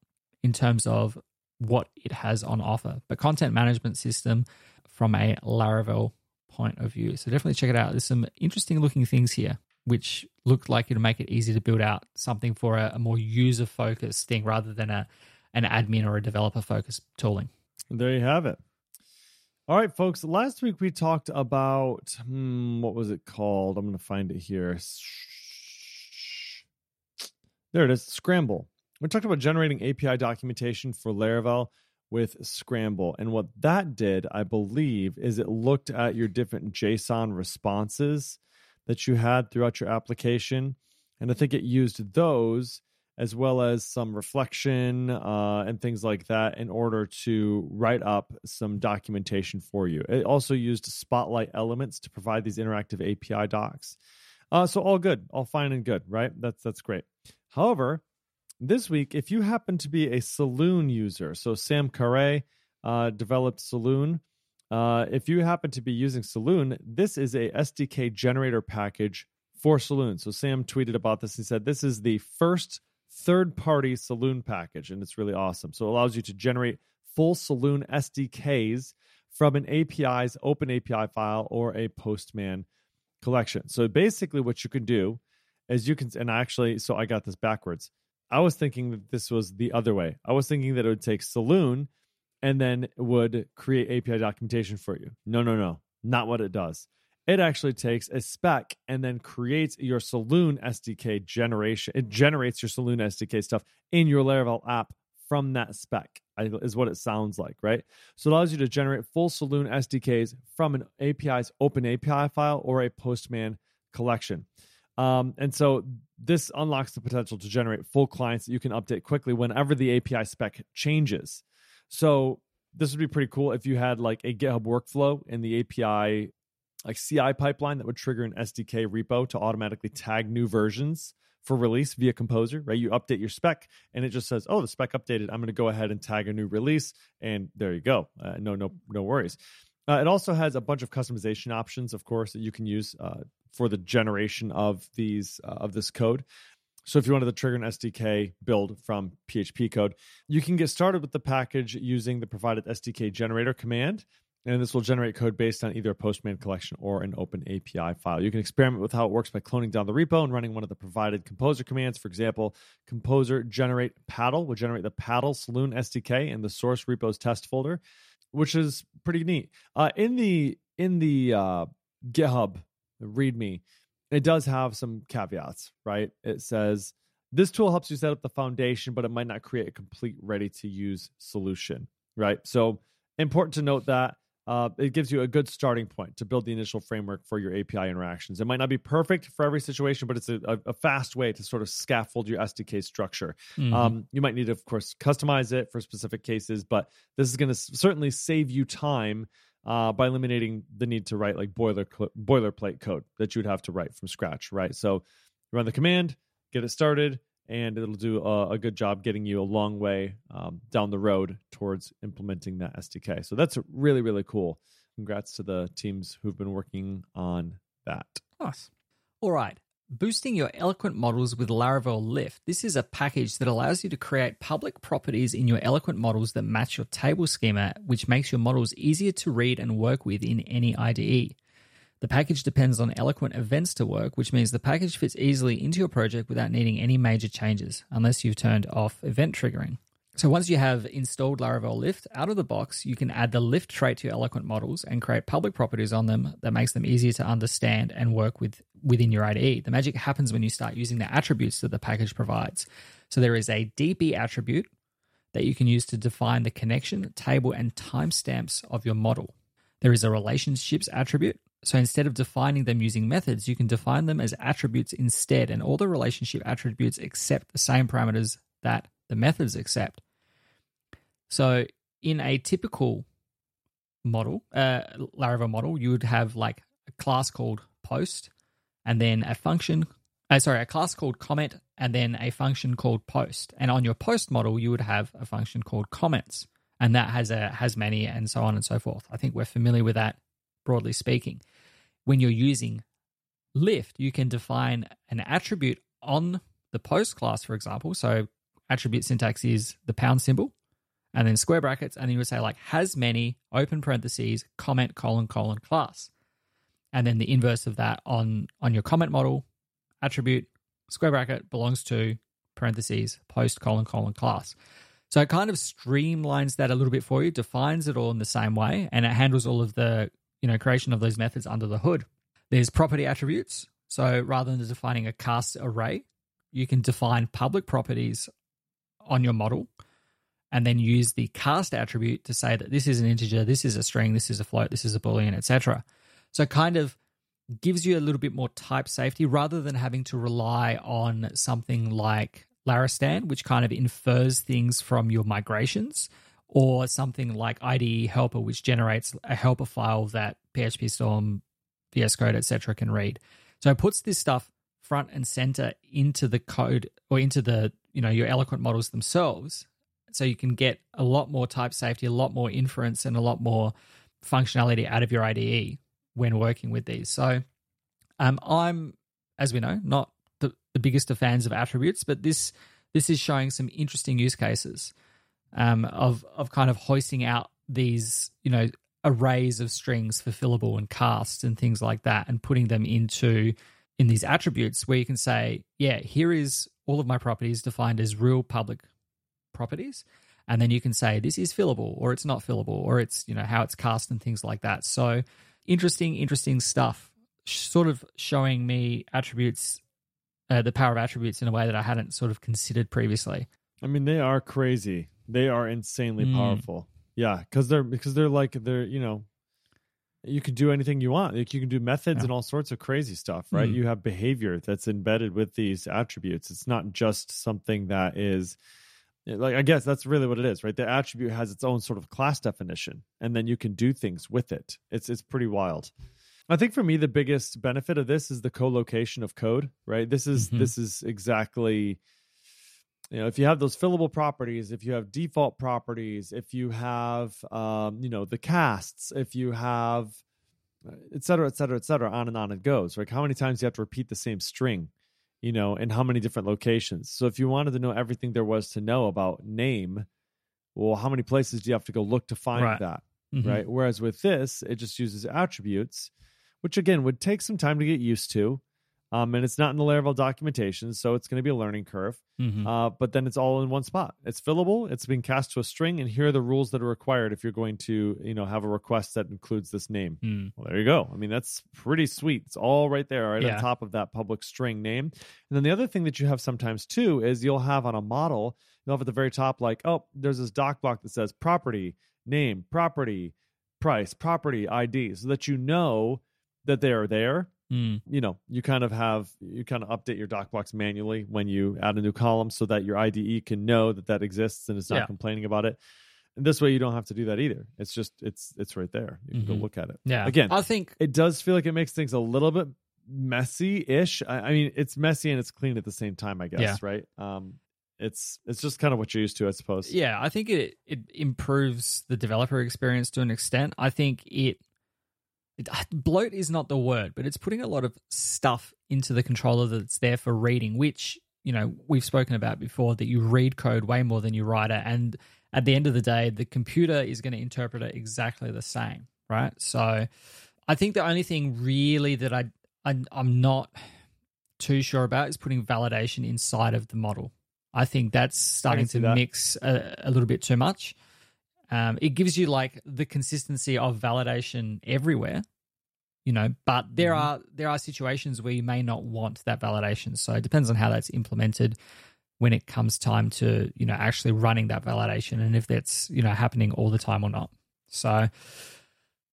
in terms of what it has on offer. But content management system from a Laravel point of view. So definitely check it out. There's some interesting looking things here, which look like it'll make it easy to build out something for a, a more user focused thing rather than a an admin or a developer focused tooling. There you have it. All right, folks. Last week we talked about hmm, what was it called? I'm going to find it here. There it is. Scramble. We talked about generating API documentation for Laravel with Scramble, and what that did, I believe, is it looked at your different JSON responses that you had throughout your application, and I think it used those as well as some reflection uh, and things like that in order to write up some documentation for you. It also used Stoplight elements to provide these interactive API docs. Uh, so all good, all fine and good, right? That's that's great. However, this week, if you happen to be a Saloon user, so Sam Carre uh, developed Saloon. Uh, if you happen to be using Saloon, this is a SDK generator package for Saloon. So Sam tweeted about this. He said this is the first third party Saloon package, and it's really awesome. So it allows you to generate full Saloon SDKs from an API's open API file or a Postman collection. So basically, what you can do is you can, and actually, so I got this backwards. I was thinking that this was the other way. I was thinking that it would take Saloon and then would create API documentation for you. No, no, no, not what it does. It actually takes a spec and then creates your Saloon SDK generation. It generates your Saloon SDK stuff in your Laravel app from that spec, is what it sounds like, right? So it allows you to generate full Saloon SDKs from an API's open API file or a Postman collection. Um, and so this unlocks the potential to generate full clients that you can update quickly whenever the API spec changes. So this would be pretty cool if you had like a GitHub workflow in the API like CI pipeline that would trigger an SDK repo to automatically tag new versions for release via Composer, right? You update your spec and it just says, "Oh, the spec updated. I'm going to go ahead and tag a new release." And there you go. Uh, no no no worries. Uh, it also has a bunch of customization options, of course, that you can use uh, for the generation of these uh, of this code. So if you wanted to trigger an SDK build from PHP code, you can get started with the package using the provided SDK generator command. And this will generate code based on either a Postman collection or an open API file. You can experiment with how it works by cloning down the repo and running one of the provided composer commands. For example, composer generate paddle will generate the paddle saloon SDK in the source repos test folder, which is pretty neat. Uh, in the in the uh, GitHub README, it does have some caveats, right? It says this tool helps you set up the foundation, but it might not create a complete ready to use solution, right? So important to note that uh, it gives you a good starting point to build the initial framework for your API interactions. It might not be perfect for every situation, but it's a, a, fast way to sort of scaffold your SDK structure. Mhm. Um, you might need to, of course, customize it for specific cases, but this is going to certainly save you time uh, by eliminating the need to write like boiler boilerplate code that you would have to write from scratch, right? So run the command, get it started, and it'll do a, a good job getting you a long way um, down the road towards implementing that SDK. So that's really, really cool. Congrats to the teams who've been working on that. Nice. All right. Boosting your eloquent models with Laravel Lift. This is a package that allows you to create public properties in your eloquent models that match your table schema, which makes your models easier to read and work with in any IDE. The package depends on eloquent events to work, which means the package fits easily into your project without needing any major changes, unless you've turned off event triggering. So once you have installed Laravel Lift out of the box, you can add the Lift trait to your eloquent models and create public properties on them that makes them easier to understand and work with within your IDE. The magic happens when you start using the attributes that the package provides. So there is a DB attribute that you can use to define the connection, table, and timestamps of your model. There is a relationships attribute so instead of defining them using methods, you can define them as attributes instead, and all the relationship attributes accept the same parameters that the methods accept. So in a typical model, uh, Laravel model, you would have like a class called post, and then a function, uh, sorry, a class called comment, and then a function called post. And on your post model, you would have a function called comments, and that has a has many, and so on and so forth. I think we're familiar with that broadly speaking when you're using lift, you can define an attribute on the post class, for example. So attribute syntax is the pound symbol and then square brackets, and then you would say like has many open parentheses comment colon colon class, and then the inverse of that on on your comment model attribute square bracket belongs to parentheses post colon colon class. So it kind of streamlines that a little bit for you, defines it all in the same way, and it handles all of the you know creation of those methods under the hood. There's property attributes. So rather than defining a cast array, you can define public properties on your model and then use the cast attribute to say that this is an integer, this is a string, this is a float, this is a boolean, etc. So kind of gives you a little bit more type safety rather than having to rely on something like Larastan, which kind of infers things from your migrations or something like IDE helper, which generates a helper file that PHP Storm, VS Code, etc., can read. So it puts this stuff front and center into the code or into the you know your eloquent models themselves so you can get a lot more type safety a lot more inference and a lot more functionality out of your ide when working with these. So um, i'm as we know not the, the biggest of fans of attributes but this this is showing some interesting use cases um, of of kind of hoisting out these you know arrays of strings for fillable and casts and things like that, and putting them into in these attributes where you can say, yeah, here is all of my properties defined as real public properties. And then you can say this is fillable or it's not fillable or it's, you know, how it's cast and things like that. So interesting, interesting stuff. Sort of showing me attributes, uh, the power of attributes in a way that I hadn't sort of considered previously. I mean, they are crazy. They are insanely mm. powerful. Yeah, because they're because they're like they're you know, you can do anything you want. Like you can do methods yeah. and all sorts of crazy stuff, right? Mm. You have behavior that's embedded with these attributes. It's not just something that is like I guess that's really what it is, right? The attribute has its own sort of class definition, and then you can do things with it. It's it's pretty wild. I think for me the biggest benefit of this is the co-location of code, right? This is mm-hmm. this is exactly you know if you have those fillable properties if you have default properties if you have um, you know the casts if you have et cetera et cetera et cetera on and on it goes like how many times you have to repeat the same string you know in how many different locations so if you wanted to know everything there was to know about name well how many places do you have to go look to find right. that mm-hmm. right whereas with this it just uses attributes which again would take some time to get used to um, and it's not in the Laravel documentation, so it's going to be a learning curve. Mm-hmm. Uh, but then it's all in one spot. It's fillable. It's being cast to a string, and here are the rules that are required if you're going to, you know, have a request that includes this name. Mm. Well, there you go. I mean, that's pretty sweet. It's all right there, right yeah. on top of that public string name. And then the other thing that you have sometimes too is you'll have on a model, you'll have at the very top like, oh, there's this doc block that says property name, property price, property ID, so that you know that they are there Mm. You know, you kind of have you kind of update your doc blocks manually when you add a new column so that your IDE can know that that exists and is not yeah. complaining about it. And this way, you don't have to do that either. It's just it's it's right there. You can mm-hmm. go look at it. Yeah. Again, I think it does feel like it makes things a little bit messy-ish. I, I mean, it's messy and it's clean at the same time. I guess, Yeah. right? Um, it's it's just kind of what you're used to, I suppose. Yeah, I think it it improves the developer experience to an extent. I think it, it ah, bloat is not the word, but it's putting a lot of stuff into the controller that's there for reading, which you know we've spoken about before. That you read code way more than you write it, and at the end of the day, the computer is going to interpret it exactly the same, right? So, I think the only thing really that I, I I'm not too sure about is putting validation inside of the model. I think that's starting to that. mix a, a little bit too much. Um, it gives you like the consistency of validation everywhere, you know. But there Mhm. are there are situations where you may not want that validation. So it depends on how that's implemented when it comes time to you know actually running that validation and if that's you know happening all the time or not. So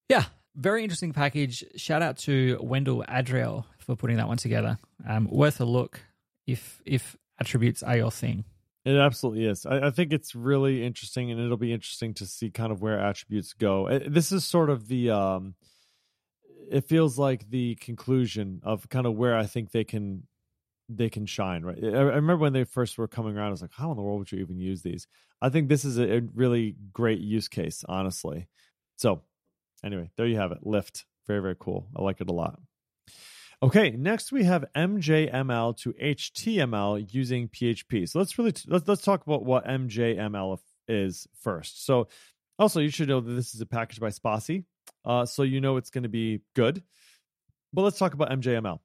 yeah, very interesting package. Shout out to Wendell Adriel for putting that one together. Um, worth a look if if attributes are your thing. It absolutely is. I, I think it's really interesting, and it'll be interesting to see kind of where attributes go. Uh, This is sort of the. Um, it feels like the conclusion of kind of where I think they can they can shine. Right. I, I remember when they first were coming around. I was like, how in the world would you even use these? I think this is a, a really great use case, honestly. So, anyway, there you have it. Lift, very very cool. I like it a lot. Okay, next we have MJML to HTML using PHP. So let's really let's let's talk about what MJML is first. So also you should know that this is a package by Spatie, uh, so you know it's going to be good. But let's talk about MJML.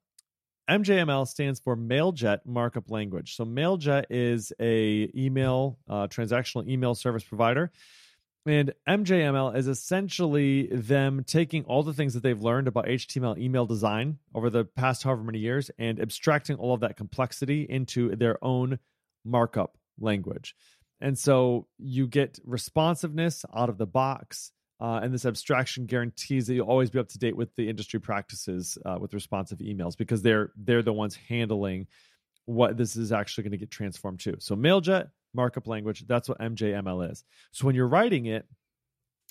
MJML stands for Mailjet Markup Language. So Mailjet is a email uh, transactional email service provider. And MJML is essentially them taking all the things that they've learned about HTML email design over the past however many years and abstracting all of that complexity into their own markup language. And so you get responsiveness out of the box. Uh, and this abstraction guarantees that you'll always be up to date with the industry practices uh, with responsive emails because they're they're the ones handling what this is actually going to get transformed to. So Mailjet markup language, that's what MJML is. So when you're writing it,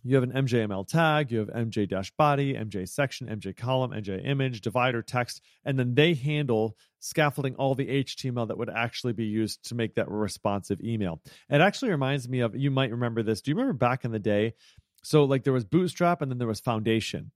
you have an MJML tag, you have MJ body, MJ section, MJ column, MJ image, divider, text, and then they handle scaffolding all the HTML that would actually be used to make that responsive email. It actually reminds me of, you might remember this. Do you remember back in the day? So, like, there was Bootstrap and then there was Foundation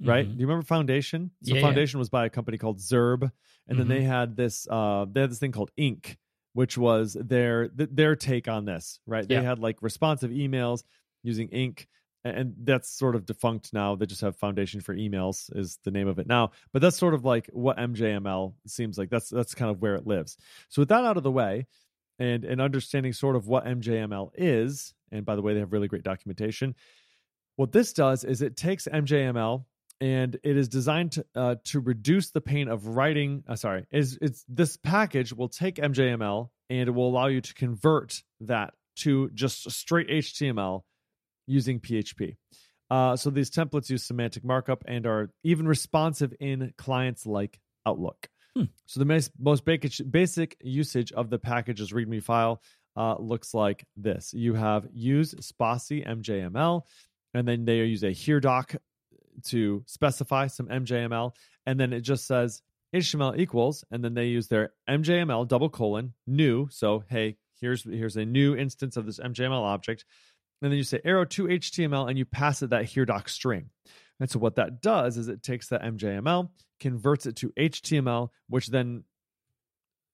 right? Mhm. Do you remember Foundation? So Yeah, yeah. Foundation was by a company called Zurb, and then Mhm. they had this uh they had this thing called Ink, which was their th- their take on this, right? They had like responsive emails using Ink. And that's sort of defunct now. They just have Foundation for Emails is the name of it now. But that's sort of like what MJML seems like. That's that's kind of where it lives. So with that out of the way, and and understanding sort of what MJML is, and by the way, they have really great documentation. What this does is it takes MJML and it is designed to, uh, to reduce the pain of writing. Uh, sorry, is it's this package will take MJML and it will allow you to convert that to just straight HTML using PHP. Uh, so these templates use semantic markup and are even responsive in clients like Outlook. Hmm. So the most, most basic, basic usage of the package's README file uh, looks like this. You have use Spatie MJML, and then they use a here doc to specify some MJML, and then it just says HTML equals, and then they use their MJML double colon new. So hey, here's here's a new instance of this MJML object, and then you say arrow to HTML, and you pass it that here doc string. And so what that does is it takes that MJML, converts it to HTML, which then,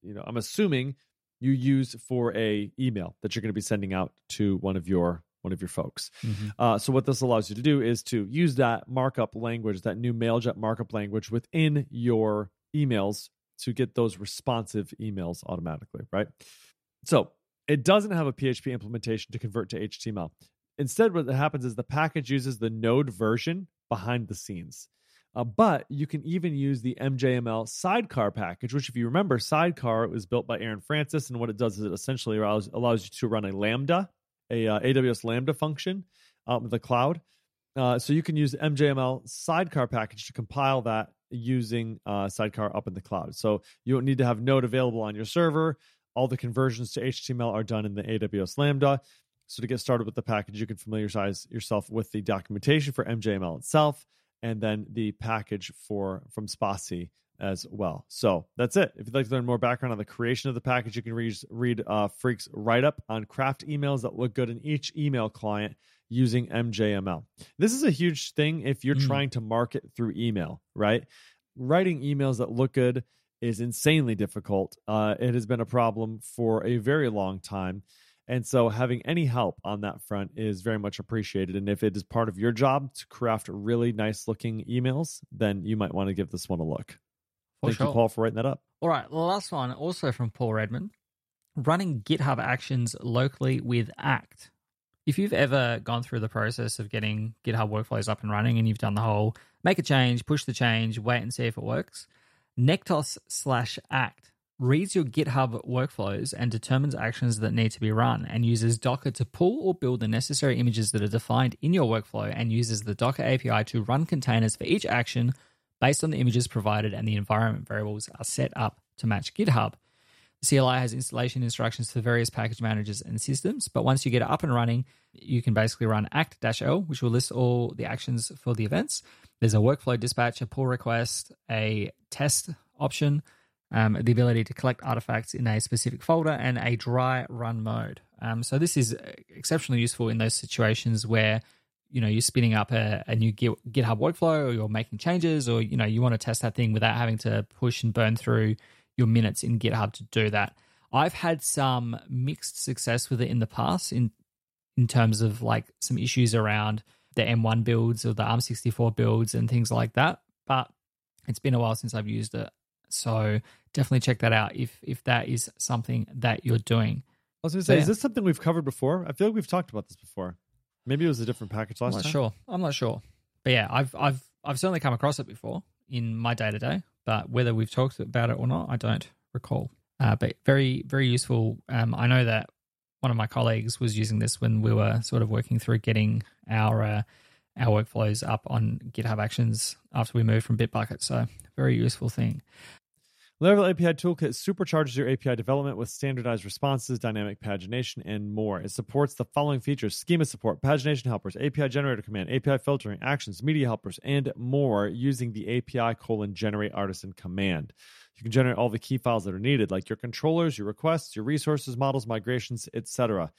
you know, I'm assuming you use for a email that you're going to be sending out to one of your one of your folks. Mhm. Uh, so what this allows you to do is to use that markup language, that new Mailjet markup language within your emails to get those responsive emails automatically, right? So it doesn't have a PHP implementation to convert to HTML. Instead, what happens is the package uses the Node version behind the scenes. Uh, but you can even use the MJML sidecar package, which, if you remember, sidecar was built by Aaron Francis, and what it does is it essentially allows, allows you to run a Lambda, a uh, AWS Lambda function out in the cloud. Uh, so you can use MJML sidecar package to compile that using uh, sidecar up in the cloud. So you don't need to have Node available on your server. All the conversions to HTML are done in the AWS Lambda. So to get started with the package, you can familiarize yourself with the documentation for MJML itself, and then the package for from Spatie as well. So that's it. If you'd like to learn more background on the creation of the package, you can read, read uh, Freek's write up on craft emails that look good in each email client using MJML. This is a huge thing if you're Mm. trying to market through email, right? Writing emails that look good is insanely difficult. Uh, it has been a problem for a very long time. And so having any help on that front is very much appreciated. And if it is part of your job to craft really nice looking emails, then you might want to give this one a look. For Thank sure. you, Paul, for writing that up. All right, the last one, also from Paul Redmond running GitHub actions locally with Act. If you've ever gone through the process of getting GitHub workflows up and running and you've done the whole make a change, push the change, wait and see if it works, nektos slash Act reads your GitHub workflows and determines actions that need to be run and uses Docker to pull or build the necessary images that are defined in your workflow and uses the Docker API to run containers for each action based on the images provided and the environment variables are set up to match GitHub. The CLI has installation instructions for various package managers and systems, but once you get it up and running, you can basically run act-l, which will list all the actions for the events. There's a workflow dispatch, a pull request, a test option, um, the ability to collect artifacts in a specific folder, and a dry run mode. Um, so this is exceptionally useful in those situations where you know you're spinning up a, a new GitHub workflow, or you're making changes, or you know you want to test that thing without having to push and burn through your minutes in GitHub to do that. I've had some mixed success with it in the past in in terms of like some issues around the M1 builds or the ARM64 builds and things like that. But it's been a while since I've used it. So definitely check that out if if that is something that you're doing. I was going to So, say, yeah. is this something we've covered before? I feel like we've talked about this before. Maybe it was a different package last I'm not time. sure. I'm not sure. But yeah, I've I've I've certainly come across it before in my day to day. But whether we've talked about it or not, I don't recall. Uh, but very very useful. Um, I know that one of my colleagues was using this when we were sort of working through getting our uh, our workflows up on GitHub Actions after we moved from Bitbucket. So very useful thing. Laravel API Toolkit supercharges your API development with standardized responses, dynamic pagination, and more. It supports the following features schema support, pagination helpers, API generator command, API filtering, actions, media helpers, and more using the API colon generate artisan command. You can generate all the key files that are needed, like your controllers, your requests, your resources, models, migrations, etc.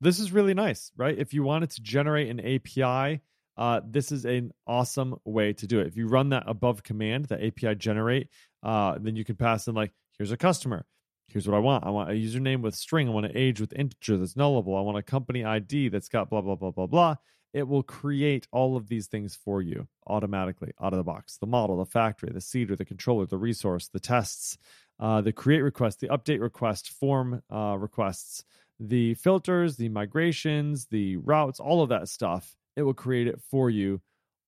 This is really nice, right? If you wanted to generate an API, uh, this is an awesome way to do it. If you run that above command, the API generate, uh, then you can pass in like, here's a customer. Here's what I want. I want a username with string. I want an age with integer that's nullable. I want a company ID that's got blah, blah, blah, blah, blah. It will create all of these things for you automatically out of the box. The model, the factory, the seeder, the controller, the resource, the tests, uh, the create request, the update request, form uh, requests, the filters, the migrations, the routes, all of that stuff. It will create it for you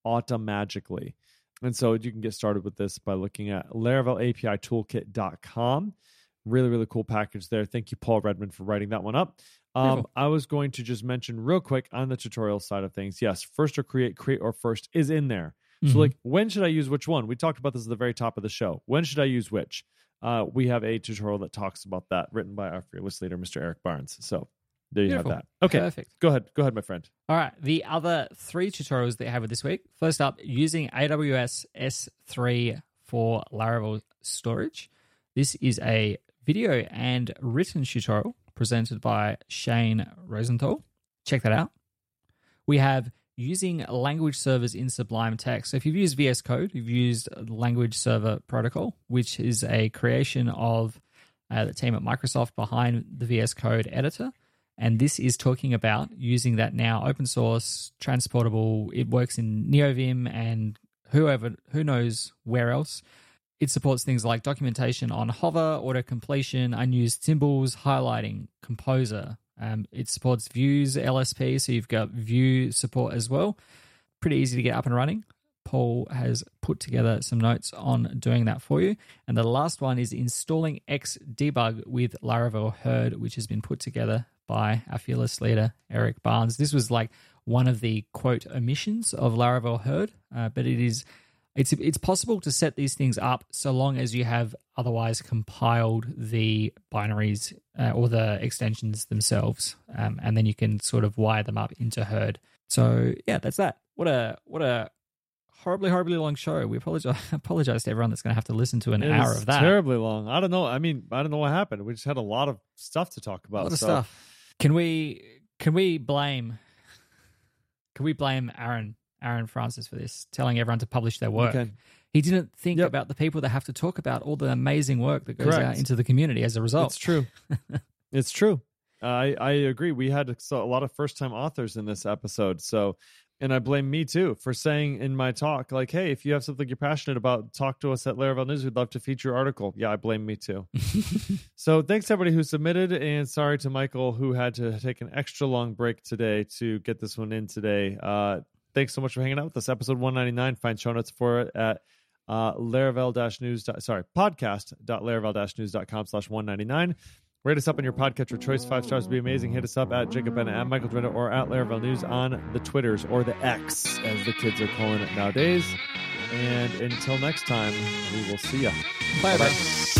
automagically. And so you can get started with this by looking at laravelapitoolkit.com. Really, really cool package there. Thank you, Paul Redmond, for writing that one up. Um, I was going to just mention real quick on the tutorial side of things. Yes, first or create, create or first is in there. So, Mhm. like, when should I use which one? We talked about this at the very top of the show. When should I use which? Uh, we have a tutorial that talks about that, written by our fearless leader, Mr. Eric Barnes. So there you Beautiful. have that. Okay, Perfect. go ahead. Go ahead, my friend. All right. The other three tutorials that I have this week. First up, using AWS S3 for Laravel storage. This is a video and written tutorial presented by Shane Rosenthal. Check that out. We have using language servers in Sublime Text. So if you've used VS Code, you've used Language Server Protocol, which is a creation of uh, the team at Microsoft behind the VS Code editor. And this is talking about using that now open source, transportable. It works in NeoVim and whoever, who knows where else. It supports things like documentation on hover, auto completion, unused symbols, highlighting, composer. Um, it supports views, LSP, so you've got Vue support as well. Pretty easy to get up and running. Paul has put together some notes on doing that for you. And the last one is installing Xdebug with Laravel Herd, which has been put together by our fearless leader, Eric Barnes. This was like one of the quote omissions of Laravel Herd, uh, but it is it's it's possible to set these things up so long as you have otherwise compiled the binaries uh, or the extensions themselves, um, and then you can sort of wire them up into Herd. So yeah, that's that. What a what a horribly, horribly long show. We apologize, apologize to everyone that's going to have to listen to an It hour of that. Terribly long. I don't know. I mean, I don't know what happened. We just had a lot of stuff to talk A about. lot of so- stuff. Can we can we blame can we blame Aaron Aaron Francis for this, telling everyone to publish their work? Okay. He didn't think Yep. about the people that have to talk about all the amazing work that goes Correct. out into the community as a result. It's true. it's true. I I agree. We had a lot of first time authors in this episode. So, and I blame me too for saying in my talk, like, hey, if you have something you're passionate about, talk to us at Laravel News. We'd love to feature your article. Yeah, I blame me too. so thanks to everybody who submitted, and sorry to Michael who had to take an extra long break today to get this one in today. Uh, thanks so much for hanging out with us. Episode 199. Find show notes for it at uh, Laravel-news. dot- Sorry, podcast.laravel-news.com slash 199. Rate us up on your podcatcher choice. Five stars would be amazing. Hit us up at Jacob Bennett, at Michael Dyrynda, or at Laravel News on the Twitters, or the X, as the kids are calling it nowadays. And until next time, we will see ya. Bye Bye-bye. bye.